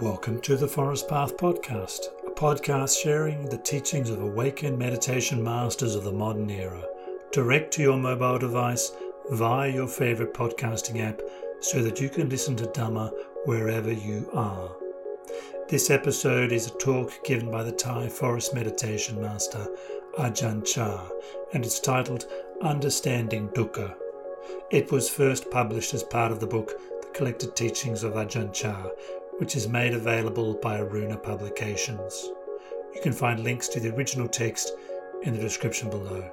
Welcome to the Forest Path Podcast, a podcast sharing the teachings of awakened meditation masters of the modern era, direct to your mobile device via your favorite podcasting app so that you can listen to Dhamma wherever you are. This episode is a talk given by the Thai forest meditation master Ajahn Chah and it's titled Understanding Dukkha. It was first published as part of the book The Collected Teachings of Ajahn Chah, which is made available by Aruna Publications. You can find links to the original text in the description below.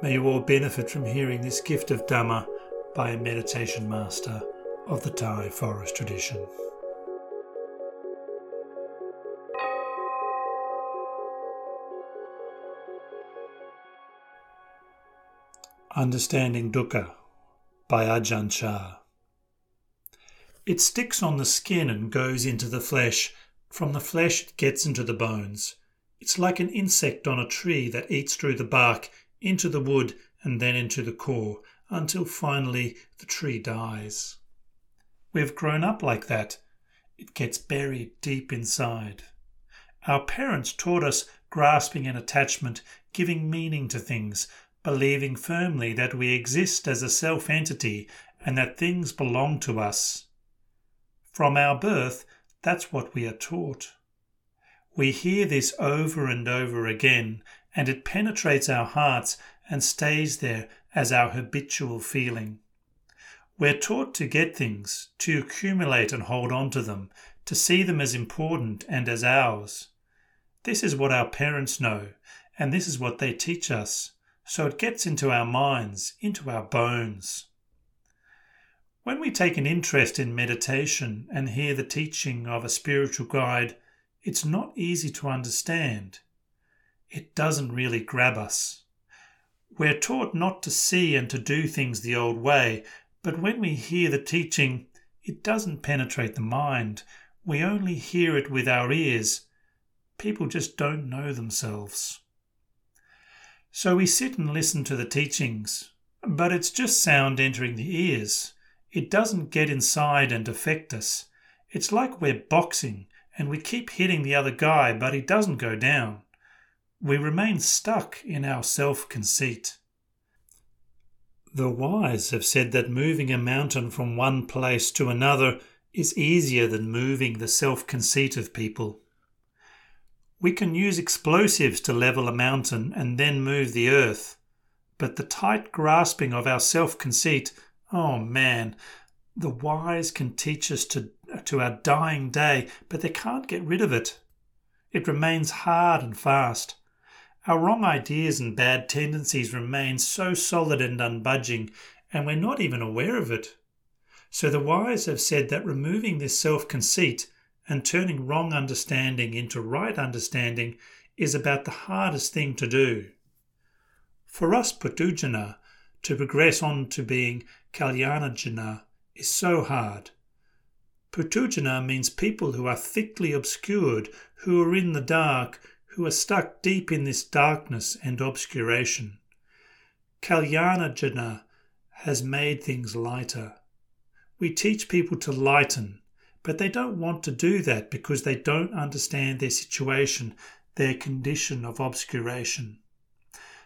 May you all benefit from hearing this gift of Dhamma by a meditation master of the Thai forest tradition. Understanding Dukkha by Ajahn Chah. It sticks on the skin and goes into the flesh. From the flesh, it gets into the bones. It's like an insect on a tree that eats through the bark, into the wood, and then into the core, until finally the tree dies. We've grown up like that. It gets buried deep inside. Our parents taught us grasping an attachment, giving meaning to things, believing firmly that we exist as a self entity and that things belong to us. From our birth, that's what we are taught. We hear this over and over again, and it penetrates our hearts and stays there as our habitual feeling. We're taught to get things, to accumulate and hold on to them, to see them as important and as ours. This is what our parents know, and this is what they teach us, so it gets into our minds, into our bones. When we take an interest in meditation and hear the teaching of a spiritual guide, it's not easy to understand. It doesn't really grab us. We're taught not to see and to do things the old way, but when we hear the teaching, it doesn't penetrate the mind. We only hear it with our ears. People just don't know themselves. So we sit and listen to the teachings, but it's just sound entering the ears. It doesn't get inside and affect us. It's like we're boxing and we keep hitting the other guy, but he doesn't go down. We remain stuck in our self conceit. The wise have said that moving a mountain from one place to another is easier than moving the self conceit of people. We can use explosives to level a mountain and then move the earth, but the tight grasping of our self conceit Oh man, the wise can teach us to, to our dying day, but they can't get rid of it. It remains hard and fast. Our wrong ideas and bad tendencies remain so solid and unbudging, and we're not even aware of it. So the wise have said that removing this self conceit and turning wrong understanding into right understanding is about the hardest thing to do. For us Puthujjana, to progress on to being Kalyanajana is so hard. Puthujjana means people who are thickly obscured, who are in the dark, who are stuck deep in this darkness and obscuration. Kalyanajana has made things lighter. We teach people to lighten, but they don't want to do that because they don't understand their situation, their condition of obscuration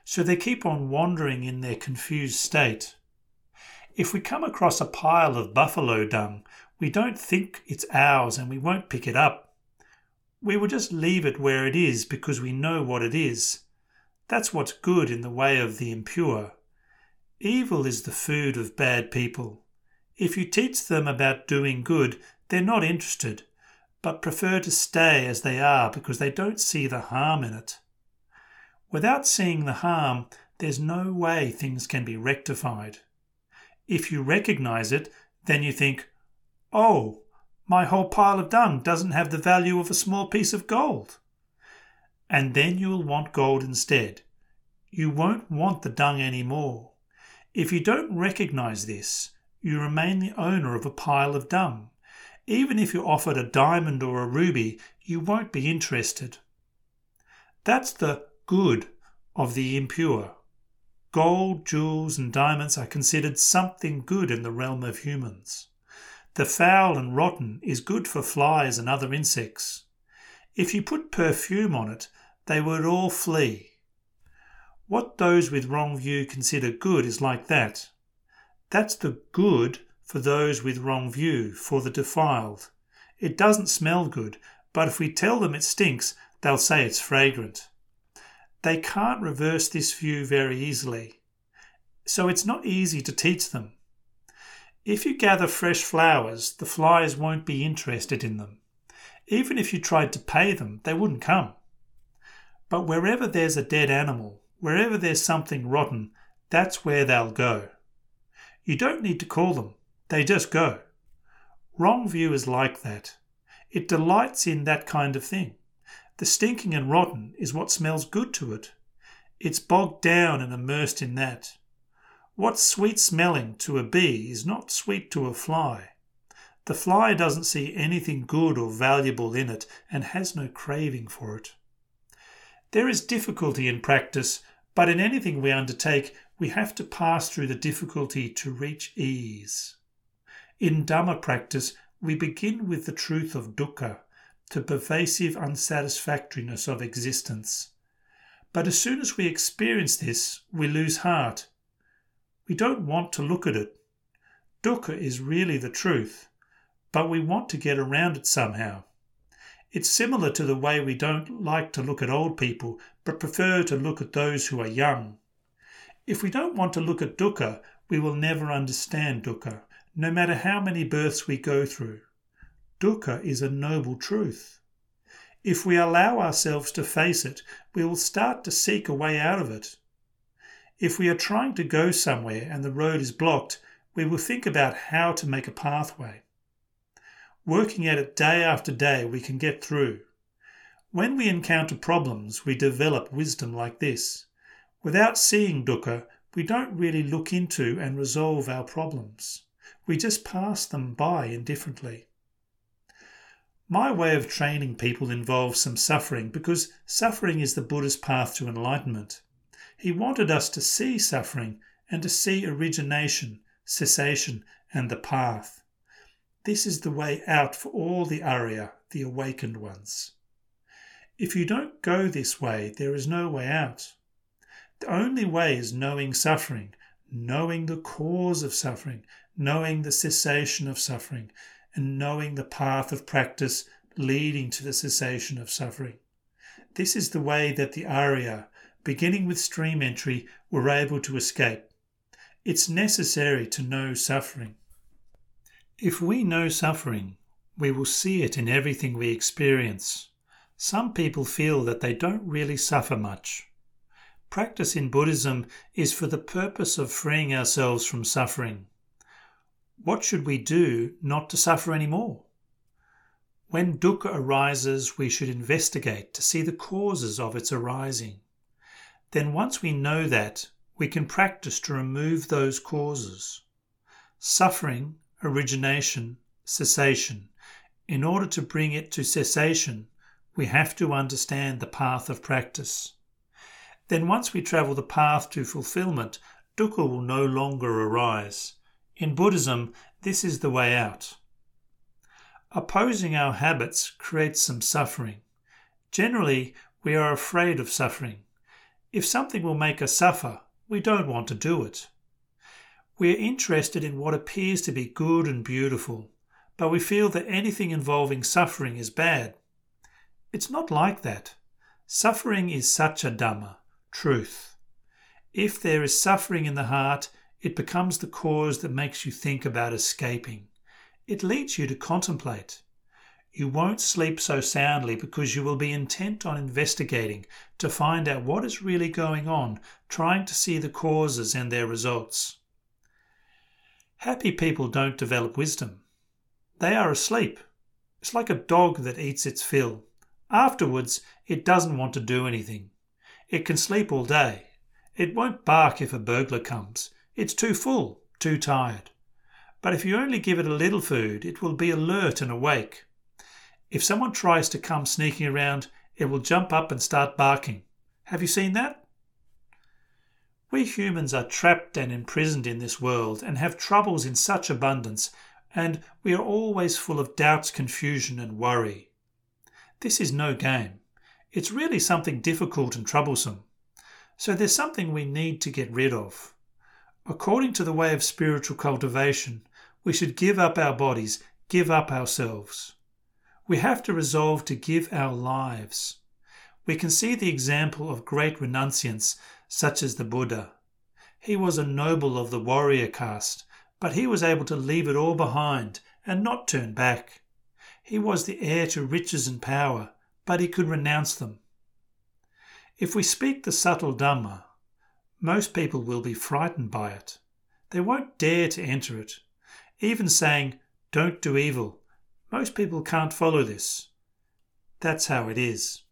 so they keep on wandering in their confused state. If we come across a pile of buffalo dung, we don't think it's ours and we won't pick it up. We will just leave it where it is because we know what it is. That's what's good in the way of the impure. Evil is the food of bad people. If you teach them about doing good, they're not interested, but prefer to stay as they are because they don't see the harm in it. Without seeing the harm, there's no way things can be rectified. If you recognize it, then you think, oh, my whole pile of dung doesn't have the value of a small piece of gold. And then you will want gold instead. You won't want the dung anymore. If you don't recognize this, you remain the owner of a pile of dung. Even if you're offered a diamond or a ruby, you won't be interested. That's the good of the impure. Gold, jewels, and diamonds are considered something good in the realm of humans. The foul and rotten is good for flies and other insects. If you put perfume on it, they would all flee. What those with wrong view consider good is like that. That's the good for those with wrong view, for the defiled. It doesn't smell good, but if we tell them it stinks, they'll say it's fragrant. They can't reverse this view very easily, so it's not easy to teach them. If you gather fresh flowers, the flies won't be interested in them. Even if you tried to pay them, they wouldn't come. But wherever there's a dead animal, wherever there's something rotten, that's where they'll go. You don't need to call them, they just go. Wrong view is like that. It delights in that kind of thing. The stinking and rotten is what smells good to it. It's bogged down and immersed in that. What's sweet smelling to a bee is not sweet to a fly. The fly doesn't see anything good or valuable in it and has no craving for it. There is difficulty in practice, but in anything we undertake, we have to pass through the difficulty to reach ease. In Dhamma practice, we begin with the truth of dukkha, the pervasive unsatisfactoriness of existence. But as soon as we experience this, we lose heart we don't want to look at it. Dukkha is really the truth, but we want to get around it somehow. It's similar to the way we don't like to look at old people, but prefer to look at those who are young. If we don't want to look at dukkha, we will never understand dukkha, no matter how many births we go through. Dukkha is a noble truth. If we allow ourselves to face it, we will start to seek a way out of it. If we are trying to go somewhere and the road is blocked, we will think about how to make a pathway. Working at it day after day, we can get through. When we encounter problems, we develop wisdom like this. Without seeing dukkha, we don't really look into and resolve our problems. We just pass them by indifferently. My way of training people involves some suffering because suffering is the Buddha's path to enlightenment. He wanted us to see suffering and to see origination, cessation, and the path. This is the way out for all the Arya, the awakened ones. If you don't go this way, there is no way out. The only way is knowing suffering, knowing the cause of suffering, knowing the cessation of suffering, and knowing the path of practice leading to the cessation of suffering. This is the way that the Arya, beginning with stream entry, were able to escape. It's necessary to know suffering. If we know suffering, we will see it in everything we experience. Some people feel that they don't really suffer much. Practice in Buddhism is for the purpose of freeing ourselves from suffering. What should we do not to suffer any more? When dukkha arises, we should investigate to see the causes of its arising then once we know that, we can practice to remove those causes. Suffering, origination, cessation. In order to bring it to cessation, we have to understand the path of practice. Then, once we travel the path to fulfillment, dukkha will no longer arise. In Buddhism, this is the way out. Opposing our habits creates some suffering. Generally, we are afraid of suffering. If something will make us suffer, we don't want to do it. We are interested in what appears to be good and beautiful, but we feel that anything involving suffering is bad. It's not like that. Suffering is such a dhamma, truth. If there is suffering in the heart, it becomes the cause that makes you think about escaping. It leads you to contemplate. You won't sleep so soundly because you will be intent on investigating to find out what is really going on, trying to see the causes and their results. Happy people don't develop wisdom. They are asleep. It's like a dog that eats its fill. Afterwards, it doesn't want to do anything. It can sleep all day. It won't bark if a burglar comes. It's too full, too tired. But if you only give it a little food, it will be alert and awake. If someone tries to come sneaking around, it will jump up and start barking. Have you seen that? We humans are trapped and imprisoned in this world and have troubles in such abundance. and we are always full of doubts, confusion, and worry. This is no game. It's really something difficult and troublesome. So there's something we need to get rid of. According to the way of spiritual cultivation, we should give up our bodies, give up ourselves. We have to resolve to give our lives. We can see the example of great renunciants such as the Buddha. He was a noble of the warrior caste, but he was able to leave it all behind and not turn back. He was the heir to riches and power, but he could renounce them. If we speak the subtle Dhamma, most people will be frightened by it. They won't dare to enter it. Even saying, don't do evil, most people can't follow this. That's how it is.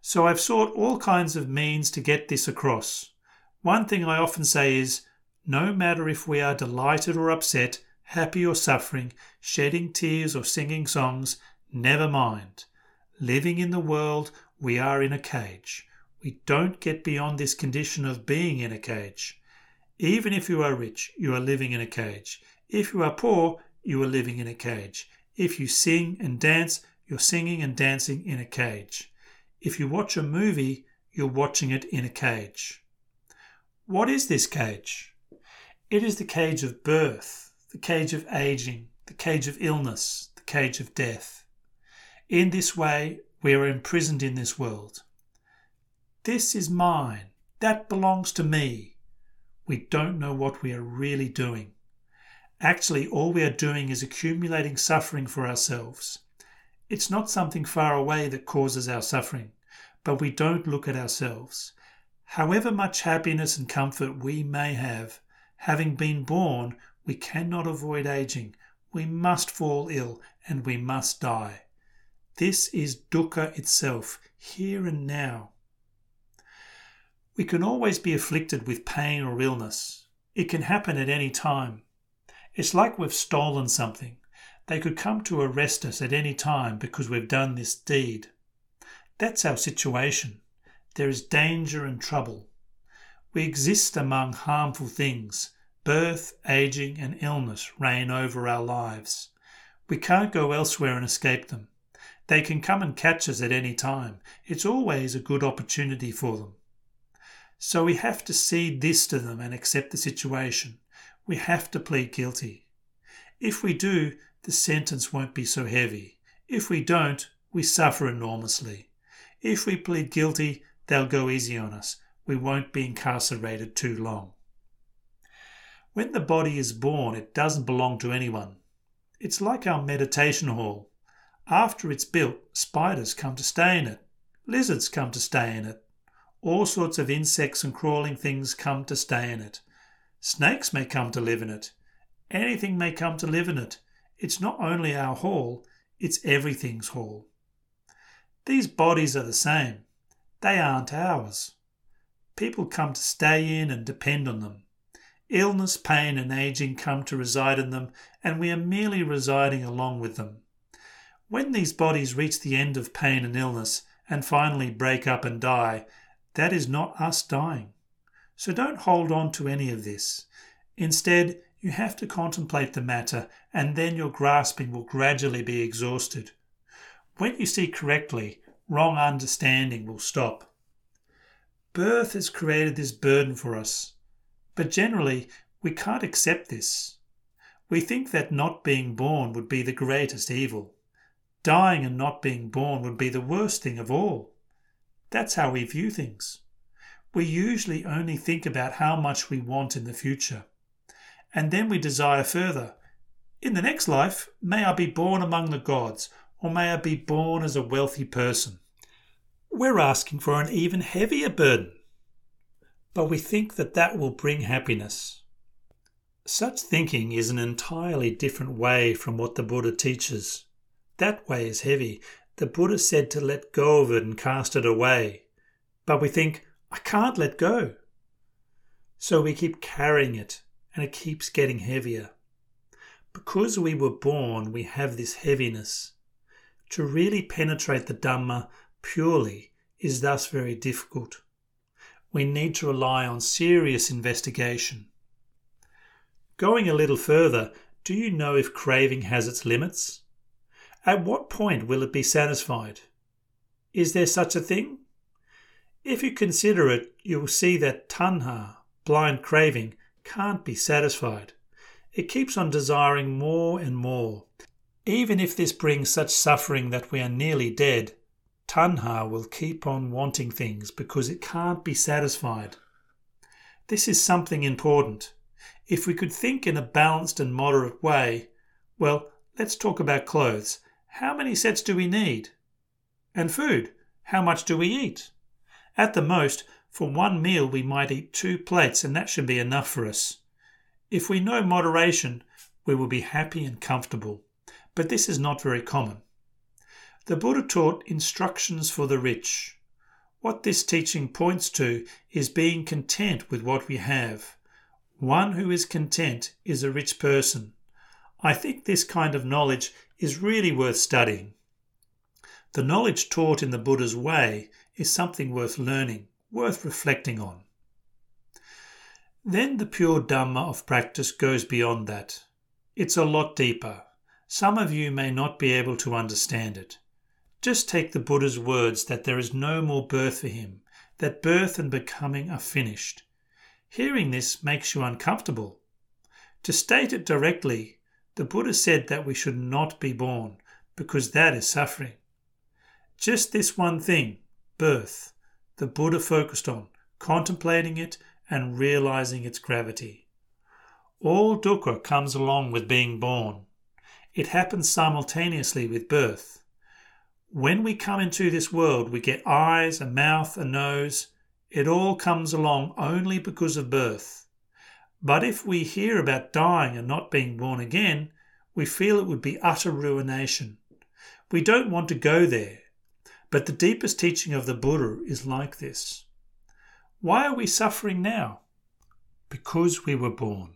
So I've sought all kinds of means to get this across. One thing I often say is no matter if we are delighted or upset, happy or suffering, shedding tears or singing songs, never mind. Living in the world, we are in a cage. We don't get beyond this condition of being in a cage. Even if you are rich, you are living in a cage. If you are poor, you are living in a cage. If you sing and dance, you're singing and dancing in a cage. If you watch a movie, you're watching it in a cage. What is this cage? It is the cage of birth, the cage of aging, the cage of illness, the cage of death. In this way, we are imprisoned in this world. This is mine. That belongs to me. We don't know what we are really doing. Actually, all we are doing is accumulating suffering for ourselves. It's not something far away that causes our suffering, but we don't look at ourselves. However much happiness and comfort we may have, having been born, we cannot avoid aging. We must fall ill and we must die. This is dukkha itself, here and now. We can always be afflicted with pain or illness. It can happen at any time. It's like we've stolen something. They could come to arrest us at any time because we've done this deed. That's our situation. There is danger and trouble. We exist among harmful things. Birth, aging, and illness reign over our lives. We can't go elsewhere and escape them. They can come and catch us at any time. It's always a good opportunity for them. So we have to cede this to them and accept the situation. We have to plead guilty. If we do, the sentence won't be so heavy. If we don't, we suffer enormously. If we plead guilty, they'll go easy on us. We won't be incarcerated too long. When the body is born, it doesn't belong to anyone. It's like our meditation hall. After it's built, spiders come to stay in it, lizards come to stay in it, all sorts of insects and crawling things come to stay in it. Snakes may come to live in it. Anything may come to live in it. It's not only our hall, it's everything's hall. These bodies are the same. They aren't ours. People come to stay in and depend on them. Illness, pain, and aging come to reside in them, and we are merely residing along with them. When these bodies reach the end of pain and illness and finally break up and die, that is not us dying. So don't hold on to any of this. Instead, you have to contemplate the matter, and then your grasping will gradually be exhausted. When you see correctly, wrong understanding will stop. Birth has created this burden for us, but generally we can't accept this. We think that not being born would be the greatest evil. Dying and not being born would be the worst thing of all. That's how we view things. We usually only think about how much we want in the future and then we desire further. In the next life, may I be born among the gods, or may I be born as a wealthy person. We're asking for an even heavier burden, but we think that that will bring happiness. Such thinking is an entirely different way from what the Buddha teaches. That way is heavy. The Buddha said to let go of it and cast it away. But we think, I can't let go. So we keep carrying it and it keeps getting heavier. Because we were born, we have this heaviness. To really penetrate the Dhamma purely is thus very difficult. We need to rely on serious investigation. Going a little further, do you know if craving has its limits? At what point will it be satisfied? Is there such a thing? If you consider it, you will see that tanha, blind craving, can't be satisfied. It keeps on desiring more and more. Even if this brings such suffering that we are nearly dead, tanha will keep on wanting things because it can't be satisfied. This is something important. If we could think in a balanced and moderate way, well, let's talk about clothes. How many sets do we need? And food. How much do we eat? At the most, for one meal we might eat two plates, and that should be enough for us. If we know moderation, we will be happy and comfortable. But this is not very common. The Buddha taught instructions for the rich. What this teaching points to is being content with what we have. One who is content is a rich person. I think this kind of knowledge is really worth studying. The knowledge taught in the Buddha's way is something worth learning, worth reflecting on. Then the pure Dhamma of practice goes beyond that. It's a lot deeper. Some of you may not be able to understand it. Just take the Buddha's words that there is no more birth for him, that birth and becoming are finished. Hearing this makes you uncomfortable. To state it directly, the Buddha said that we should not be born, because that is suffering. Just this one thing, birth, the Buddha focused on, contemplating it and realizing its gravity. All dukkha comes along with being born. It happens simultaneously with birth. When we come into this world, we get eyes, a mouth, a nose. It all comes along only because of birth. But if we hear about dying and not being born again, we feel it would be utter ruination. We don't want to go there. But the deepest teaching of the Buddha is like this. Why are we suffering now? Because we were born.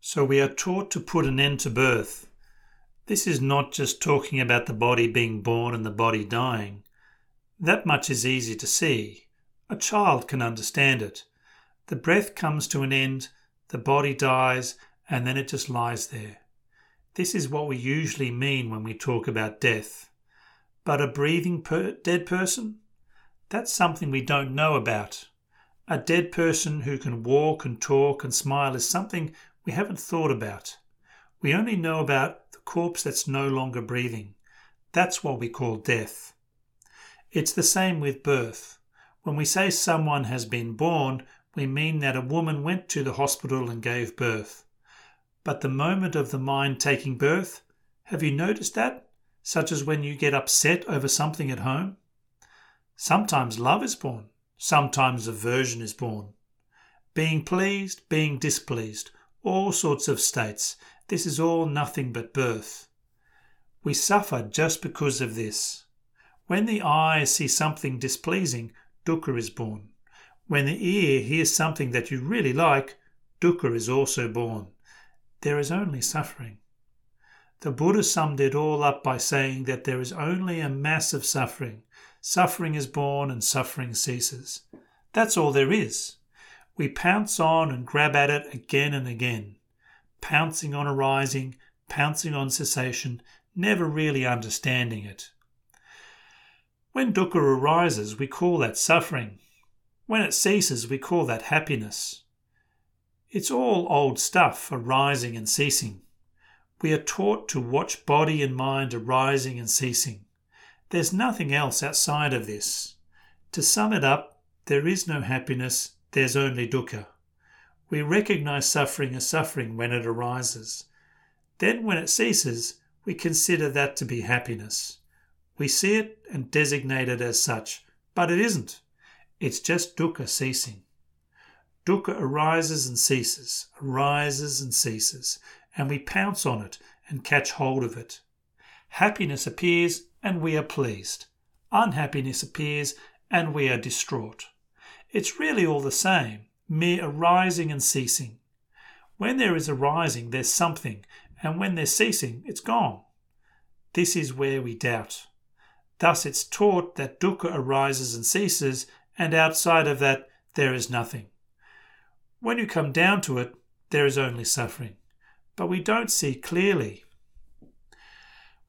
So we are taught to put an end to birth this is not just talking about the body being born and the body dying. That much is easy to see. A child can understand it. The breath comes to an end, the body dies, and then it just lies there. This is what we usually mean when we talk about death. But a breathing per- dead person? That's something we don't know about. A dead person who can walk and talk and smile is something we haven't thought about. We only know about the corpse that's no longer breathing. That's what we call death. It's the same with birth. When we say someone has been born, we mean that a woman went to the hospital and gave birth. But the moment of the mind taking birth, have you noticed that? Such as when you get upset over something at home? Sometimes love is born, sometimes aversion is born. Being pleased, being displeased, all sorts of states. This is all nothing but birth. We suffer just because of this. When the eye sees something displeasing, dukkha is born. When the ear hears something that you really like, dukkha is also born. There is only suffering. The Buddha summed it all up by saying that there is only a mass of suffering. Suffering is born and suffering ceases. That's all there is. We pounce on and grab at it again and again pouncing on arising, pouncing on cessation, never really understanding it. When dukkha arises, we call that suffering. When it ceases, we call that happiness. It's all old stuff, arising and ceasing. We are taught to watch body and mind arising and ceasing. There's nothing else outside of this. To sum it up, there is no happiness, there's only dukkha. We recognize suffering as suffering when it arises. Then, when it ceases, we consider that to be happiness. We see it and designate it as such, but it isn't. It's just dukkha ceasing. Dukkha arises and ceases, arises and ceases, and we pounce on it and catch hold of it. Happiness appears and we are pleased. Unhappiness appears and we are distraught. It's really all the same mere arising and ceasing. When there is arising, there's something, and when there's ceasing, it's gone. This is where we doubt. Thus, it's taught that dukkha arises and ceases, and outside of that, there is nothing. When you come down to it, there is only suffering. but we don't see clearly.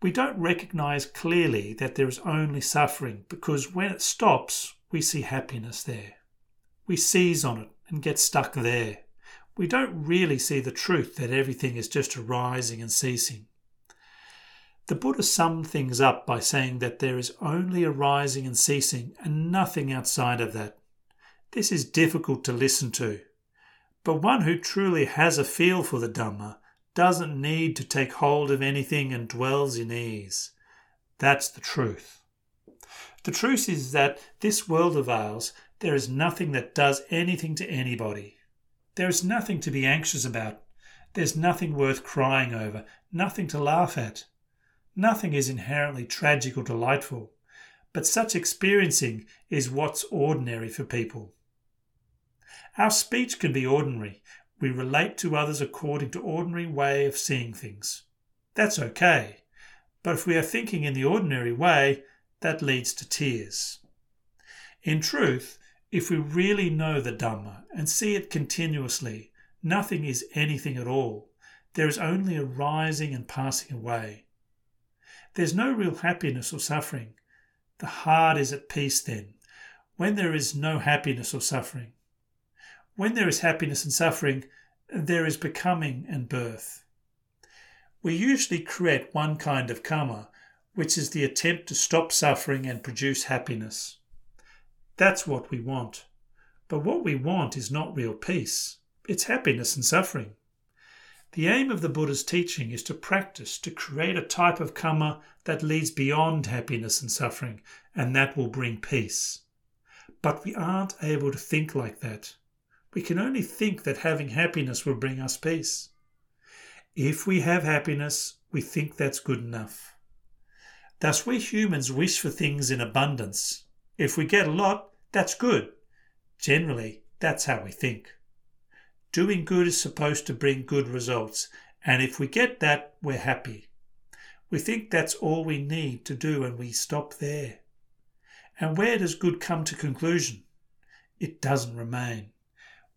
We don't recognize clearly that there is only suffering because when it stops, we see happiness there. We seize on it and get stuck there. We don't really see the truth that everything is just arising and ceasing. The Buddha summed things up by saying that there is only arising and ceasing and nothing outside of that. This is difficult to listen to, but one who truly has a feel for the Dhamma doesn't need to take hold of anything and dwells in ease. That's the truth. The truth is that this world of ours, there is nothing that does anything to anybody. There is nothing to be anxious about. There's nothing worth crying over, nothing to laugh at. Nothing is inherently tragic or delightful, but such experiencing is what's ordinary for people. Our speech can be ordinary. We relate to others according to ordinary way of seeing things. That's okay. But if we are thinking in the ordinary way, that leads to tears. In truth, if we really know the Dhamma and see it continuously, nothing is anything at all. There is only a rising and passing away. There's no real happiness or suffering. The heart is at peace then, when there is no happiness or suffering. When there is happiness and suffering, there is becoming and birth. We usually create one kind of karma, which is the attempt to stop suffering and produce happiness. That's what we want. But what we want is not real peace, it's happiness and suffering. The aim of the Buddha's teaching is to practice to create a type of karma that leads beyond happiness and suffering, and that will bring peace. But we aren't able to think like that. We can only think that having happiness will bring us peace. If we have happiness, we think that's good enough. Thus, we humans wish for things in abundance. If we get a lot, that's good. Generally, that's how we think. Doing good is supposed to bring good results, and if we get that, we're happy. We think that's all we need to do, and we stop there. And where does good come to conclusion? It doesn't remain.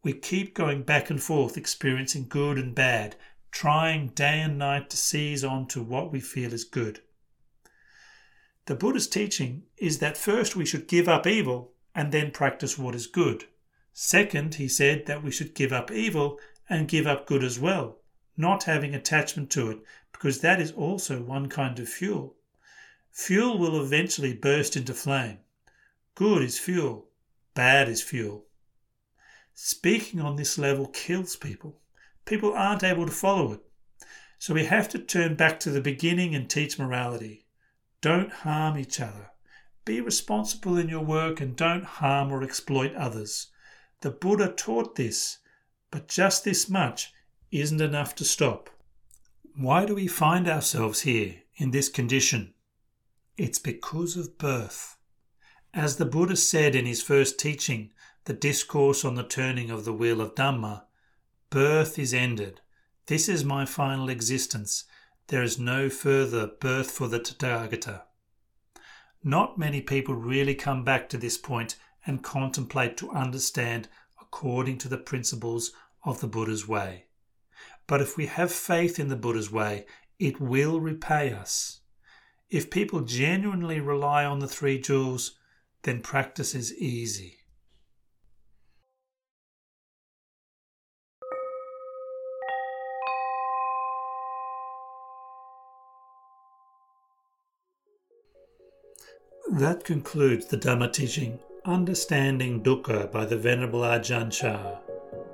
We keep going back and forth, experiencing good and bad, trying day and night to seize on to what we feel is good. The Buddha's teaching is that first we should give up evil and then practice what is good. Second, he said that we should give up evil and give up good as well, not having attachment to it, because that is also one kind of fuel. Fuel will eventually burst into flame. Good is fuel, bad is fuel. Speaking on this level kills people. People aren't able to follow it. So we have to turn back to the beginning and teach morality. Don't harm each other. Be responsible in your work and don't harm or exploit others. The Buddha taught this, but just this much isn't enough to stop. Why do we find ourselves here in this condition? It's because of birth. As the Buddha said in his first teaching, the discourse on the turning of the wheel of Dhamma, birth is ended. This is my final existence. There is no further birth for the Tathagata. Not many people really come back to this point and contemplate to understand according to the principles of the Buddha's way. But if we have faith in the Buddha's way, it will repay us. If people genuinely rely on the three jewels, then practice is easy. That concludes the Dhamma teaching Understanding Dukkha by the Venerable Ajahn Chah.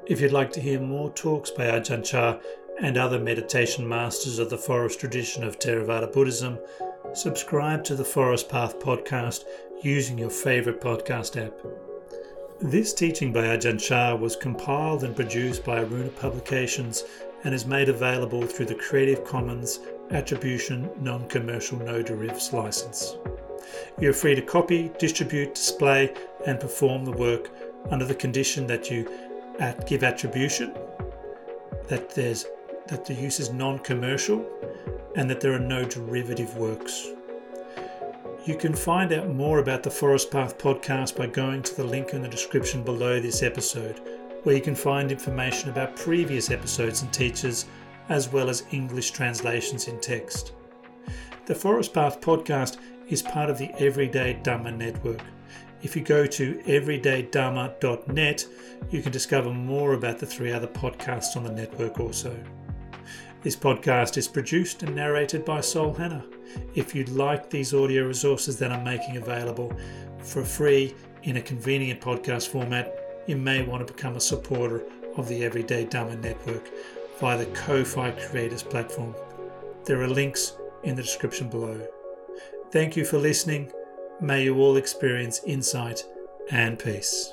If you'd like to hear more talks by Ajahn Chah and other meditation masters of the forest tradition of Theravada Buddhism, subscribe to the Forest Path podcast using your favourite podcast app. This teaching by Ajahn Chah was compiled and produced by Aruna Publications and is made available through the Creative Commons Attribution Non Commercial No Derivatives license. You are free to copy, distribute, display, and perform the work under the condition that you at give attribution, that there's that the use is non-commercial, and that there are no derivative works. You can find out more about the Forest Path podcast by going to the link in the description below this episode, where you can find information about previous episodes and teachers, as well as English translations in text. The Forest Path podcast is part of the Everyday Dhamma network. If you go to everydaydharma.net, you can discover more about the three other podcasts on the network also. This podcast is produced and narrated by Sol Hanna. If you'd like these audio resources that I'm making available for free in a convenient podcast format, you may want to become a supporter of the Everyday Dhamma Network via the Ko-Fi Creators platform. There are links in the description below. Thank you for listening. May you all experience insight and peace.